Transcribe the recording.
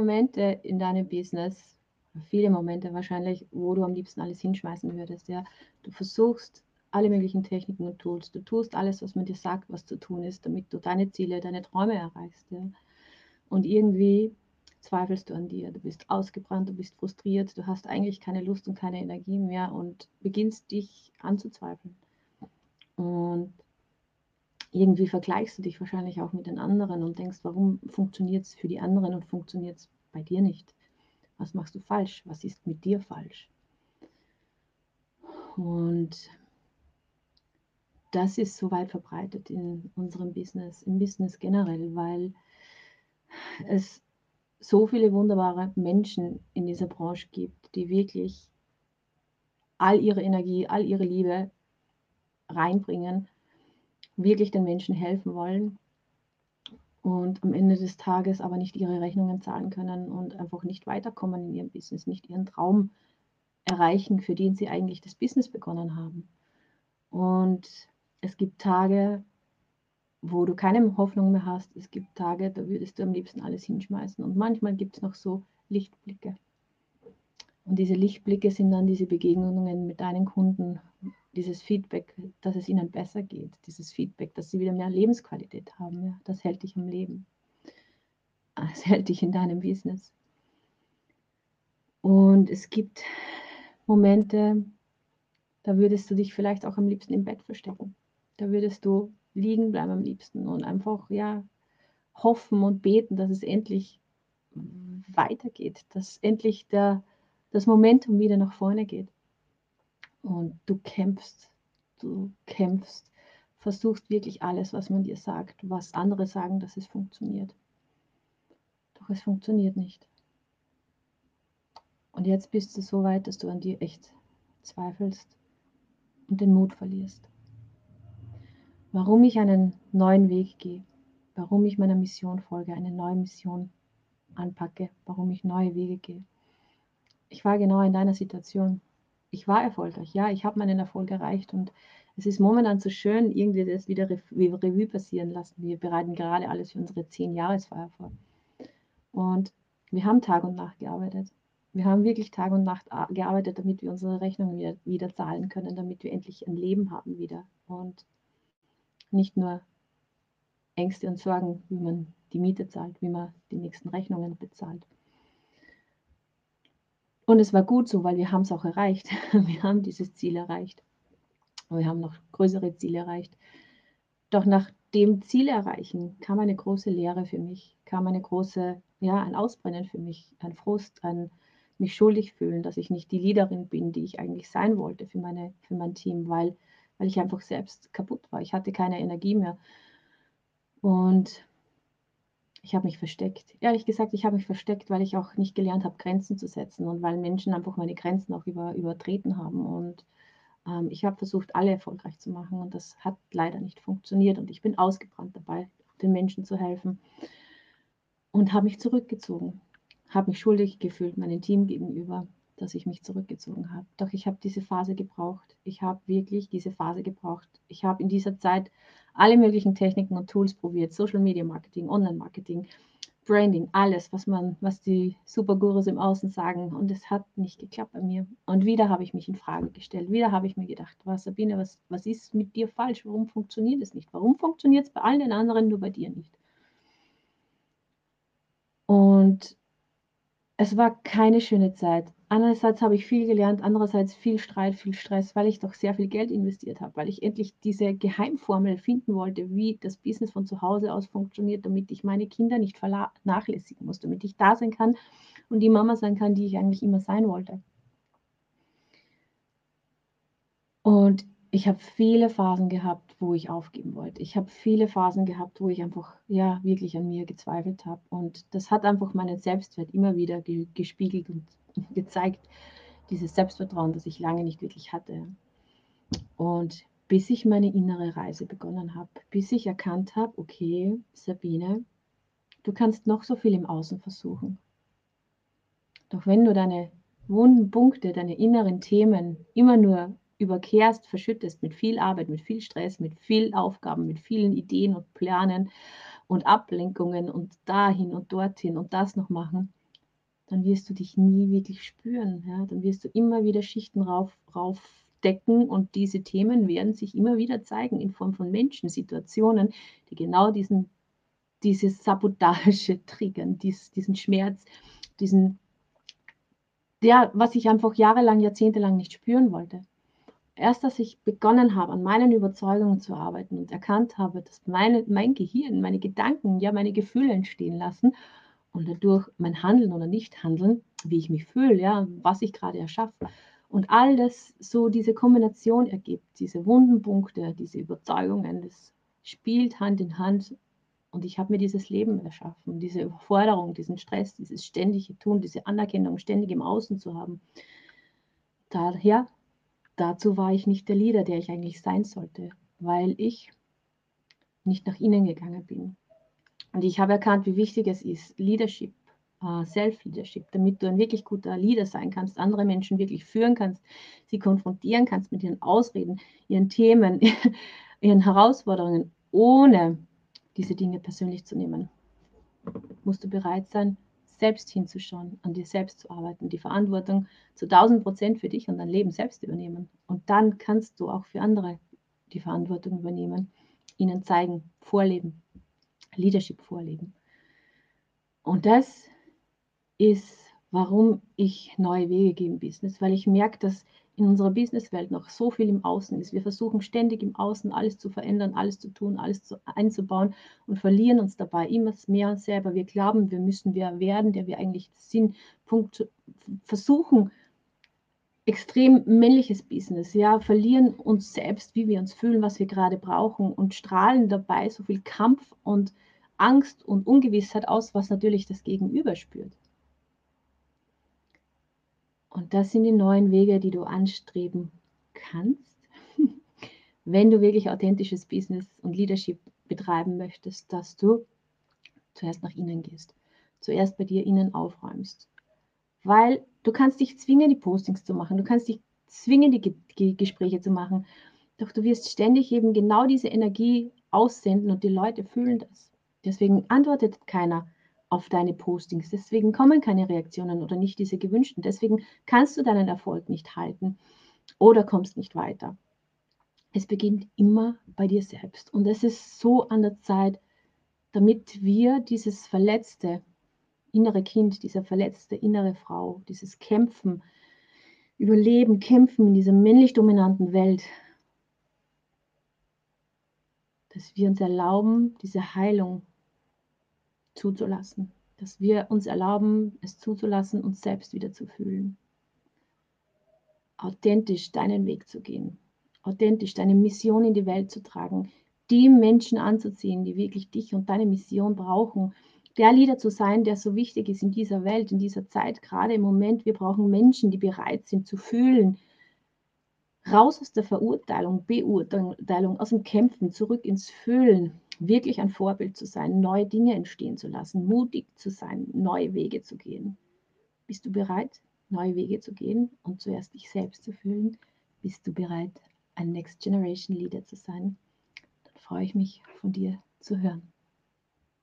Momente in deinem Business, viele Momente wahrscheinlich, wo du am liebsten alles hinschmeißen würdest. Ja? Du versuchst alle möglichen Techniken und Tools. Du tust alles, was man dir sagt, was zu tun ist, damit du deine Ziele, deine Träume erreichst. Ja? Und irgendwie zweifelst du an dir. Du bist ausgebrannt, du bist frustriert, du hast eigentlich keine Lust und keine Energie mehr und beginnst dich anzuzweifeln. Und irgendwie vergleichst du dich wahrscheinlich auch mit den anderen und denkst, warum funktioniert es für die anderen und funktioniert es bei dir nicht? Was machst du falsch? Was ist mit dir falsch? Und das ist so weit verbreitet in unserem Business, im Business generell, weil es so viele wunderbare Menschen in dieser Branche gibt, die wirklich all ihre Energie, all ihre Liebe reinbringen, wirklich den Menschen helfen wollen und am Ende des Tages aber nicht ihre Rechnungen zahlen können und einfach nicht weiterkommen in ihrem Business, nicht ihren Traum erreichen, für den sie eigentlich das Business begonnen haben. Und es gibt Tage, wo du keine Hoffnung mehr hast. Es gibt Tage, da würdest du am liebsten alles hinschmeißen. Und manchmal gibt es noch so Lichtblicke. Und diese Lichtblicke sind dann diese Begegnungen mit deinen Kunden, dieses Feedback, dass es ihnen besser geht, dieses Feedback, dass sie wieder mehr Lebensqualität haben. Ja, das hält dich am Leben. Das hält dich in deinem Business. Und es gibt Momente, da würdest du dich vielleicht auch am liebsten im Bett verstecken. Da würdest du liegen bleiben am liebsten und einfach ja hoffen und beten, dass es endlich weitergeht, dass endlich der, das Momentum wieder nach vorne geht. Und du kämpfst, du kämpfst, versuchst wirklich alles, was man dir sagt, was andere sagen, dass es funktioniert. Doch es funktioniert nicht. Und jetzt bist du so weit, dass du an dir echt zweifelst und den Mut verlierst warum ich einen neuen Weg gehe, warum ich meiner Mission folge, eine neue Mission anpacke, warum ich neue Wege gehe. Ich war genau in deiner Situation. Ich war erfolgreich, ja, ich habe meinen Erfolg erreicht und es ist momentan so schön, irgendwie das wieder Revue passieren lassen. Wir bereiten gerade alles für unsere 10-Jahresfeier vor. Und wir haben Tag und Nacht gearbeitet. Wir haben wirklich Tag und Nacht gearbeitet, damit wir unsere Rechnungen wieder, wieder zahlen können, damit wir endlich ein Leben haben wieder. Und nicht nur Ängste und Sorgen, wie man die Miete zahlt, wie man die nächsten Rechnungen bezahlt. Und es war gut so, weil wir haben es auch erreicht. Wir haben dieses Ziel erreicht. Wir haben noch größere Ziele erreicht. Doch nach dem Ziel erreichen kam eine große Lehre für mich, kam eine große, ja, ein Ausbrennen für mich, ein Frust, ein mich schuldig fühlen, dass ich nicht die Leaderin bin, die ich eigentlich sein wollte für, meine, für mein Team, weil weil ich einfach selbst kaputt war. Ich hatte keine Energie mehr. Und ich habe mich versteckt. Ehrlich gesagt, ich habe mich versteckt, weil ich auch nicht gelernt habe, Grenzen zu setzen und weil Menschen einfach meine Grenzen auch über, übertreten haben. Und ähm, ich habe versucht, alle erfolgreich zu machen und das hat leider nicht funktioniert. Und ich bin ausgebrannt dabei, den Menschen zu helfen und habe mich zurückgezogen, habe mich schuldig gefühlt meinem Team gegenüber dass ich mich zurückgezogen habe. Doch ich habe diese Phase gebraucht. Ich habe wirklich diese Phase gebraucht. Ich habe in dieser Zeit alle möglichen Techniken und Tools probiert, Social Media Marketing, Online Marketing, Branding, alles, was man, was die Supergurus im Außen sagen. Und es hat nicht geklappt bei mir. Und wieder habe ich mich in Frage gestellt. Wieder habe ich mir gedacht, was Sabine, was, was ist mit dir falsch? Warum funktioniert es nicht? Warum funktioniert es bei allen den anderen, nur bei dir nicht? Und es war keine schöne Zeit. Einerseits habe ich viel gelernt, andererseits viel Streit, viel Stress, weil ich doch sehr viel Geld investiert habe, weil ich endlich diese Geheimformel finden wollte, wie das Business von zu Hause aus funktioniert, damit ich meine Kinder nicht vernachlässigen muss, damit ich da sein kann und die Mama sein kann, die ich eigentlich immer sein wollte. Und ich habe viele Phasen gehabt, wo ich aufgeben wollte. Ich habe viele Phasen gehabt, wo ich einfach ja wirklich an mir gezweifelt habe. Und das hat einfach meinen Selbstwert immer wieder ge gespiegelt und gezeigt, dieses Selbstvertrauen, das ich lange nicht wirklich hatte. Und bis ich meine innere Reise begonnen habe, bis ich erkannt habe, okay, Sabine, du kannst noch so viel im Außen versuchen. Doch wenn du deine wunden Punkte, deine inneren Themen immer nur überkehrst, verschüttest mit viel Arbeit, mit viel Stress, mit viel Aufgaben, mit vielen Ideen und Planen und Ablenkungen und dahin und dorthin und das noch machen, dann wirst du dich nie wirklich spüren. Ja? Dann wirst du immer wieder Schichten rauf, raufdecken und diese Themen werden sich immer wieder zeigen in Form von Menschen, Situationen, die genau diesen, diese Sabotage triggern, dies, diesen Schmerz, diesen, der, was ich einfach jahrelang, jahrzehntelang nicht spüren wollte. Erst als ich begonnen habe, an meinen Überzeugungen zu arbeiten und erkannt habe, dass meine, mein Gehirn, meine Gedanken, ja meine Gefühle entstehen lassen und dadurch mein Handeln oder Nichthandeln, wie ich mich fühle, ja, was ich gerade erschaffe. Und all das so diese Kombination ergibt, diese wunden Punkte, diese Überzeugungen, das spielt Hand in Hand. Und ich habe mir dieses Leben erschaffen, diese Überforderung, diesen Stress, dieses ständige Tun, diese Anerkennung ständig im Außen zu haben. Daher dazu war ich nicht der Leader, der ich eigentlich sein sollte, weil ich nicht nach innen gegangen bin. Und ich habe erkannt, wie wichtig es ist, Leadership, uh, Self-Leadership, damit du ein wirklich guter Leader sein kannst, andere Menschen wirklich führen kannst, sie konfrontieren kannst mit ihren Ausreden, ihren Themen, ihren Herausforderungen, ohne diese Dinge persönlich zu nehmen. Musst du bereit sein, selbst hinzuschauen, an dir selbst zu arbeiten, die Verantwortung zu 1000 Prozent für dich und dein Leben selbst übernehmen. Und dann kannst du auch für andere die Verantwortung übernehmen, ihnen zeigen, vorleben, Leadership vorleben. Und das ist, warum ich neue Wege gehe im Business, weil ich merke, dass in unserer Businesswelt noch so viel im Außen ist. Wir versuchen ständig im Außen alles zu verändern, alles zu tun, alles zu, einzubauen und verlieren uns dabei immer mehr selber. Wir glauben, wir müssen wer werden, der wir eigentlich sind. Punkt, versuchen, extrem männliches Business, ja, verlieren uns selbst, wie wir uns fühlen, was wir gerade brauchen und strahlen dabei so viel Kampf und Angst und Ungewissheit aus, was natürlich das Gegenüber spürt. Und das sind die neuen Wege, die du anstreben kannst, wenn du wirklich authentisches Business und Leadership betreiben möchtest, dass du zuerst nach innen gehst, zuerst bei dir innen aufräumst. Weil du kannst dich zwingen, die Postings zu machen, du kannst dich zwingen, die, die Gespräche zu machen, doch du wirst ständig eben genau diese Energie aussenden und die Leute fühlen das. Deswegen antwortet keiner auf deine Postings. Deswegen kommen keine Reaktionen oder nicht diese gewünschten. Deswegen kannst du deinen Erfolg nicht halten oder kommst nicht weiter. Es beginnt immer bei dir selbst. Und es ist so an der Zeit, damit wir dieses verletzte innere Kind, diese verletzte innere Frau, dieses Kämpfen, Überleben, Kämpfen in dieser männlich dominanten Welt, dass wir uns erlauben, diese Heilung zuzulassen. Dass wir uns erlauben, es zuzulassen, uns selbst wieder zu fühlen. Authentisch deinen Weg zu gehen. Authentisch deine Mission in die Welt zu tragen. Die Menschen anzuziehen, die wirklich dich und deine Mission brauchen. Der Leader zu sein, der so wichtig ist in dieser Welt, in dieser Zeit, gerade im Moment. Wir brauchen Menschen, die bereit sind zu fühlen, raus aus der Verurteilung, Beurteilung, aus dem Kämpfen, zurück ins Fühlen, wirklich ein Vorbild zu sein, neue Dinge entstehen zu lassen, mutig zu sein, neue Wege zu gehen. Bist du bereit, neue Wege zu gehen und zuerst dich selbst zu fühlen? Bist du bereit, ein Next Generation Leader zu sein? Dann freue ich mich, von dir zu hören.